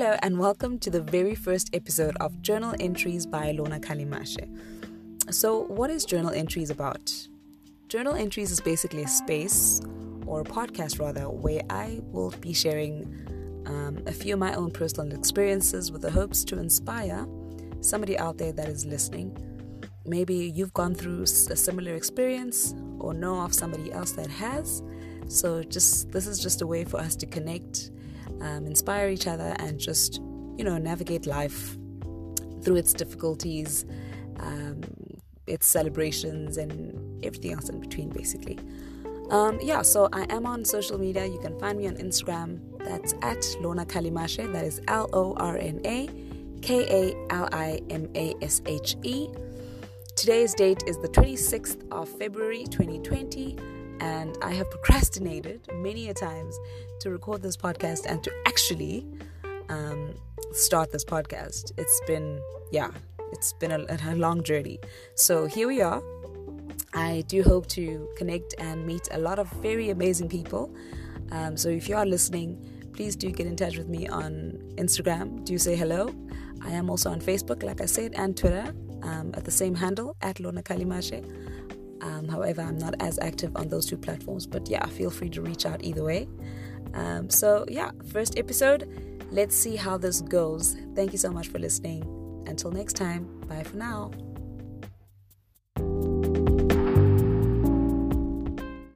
Hello, and welcome to the very first episode of Journal Entries by Lorna Kalimashe. So, what is Journal Entries about? Journal Entries is basically a space, or a podcast rather, where I will be sharing um, a few of my own personal experiences with the hopes to inspire somebody out there that is listening. Maybe you've gone through a similar experience or know of somebody else that has. So, just this is just a way for us to connect um, inspire each other, and just, you know, navigate life through its difficulties, um, its celebrations, and everything else in between, basically. Um, yeah, so I am on social media. You can find me on Instagram. That's at Lorna Kalimashe. That is L O R N A K A L I M A S H E. Today's date is the 26th of February 2020 and I have procrastinated many a times to record this podcast and to actually um, start this podcast. It's been, yeah, it's been a, a long journey. So here we are. I do hope to connect and meet a lot of very amazing people. Um, so if you are listening, please do get in touch with me on Instagram. Do say hello. I am also on Facebook, like I said, and Twitter um, at the same handle at Lorna Kalimashe. Um, however, I'm not as active on those two platforms, but yeah, feel free to reach out either way. Um, so, yeah, first episode. Let's see how this goes. Thank you so much for listening. Until next time, bye for now.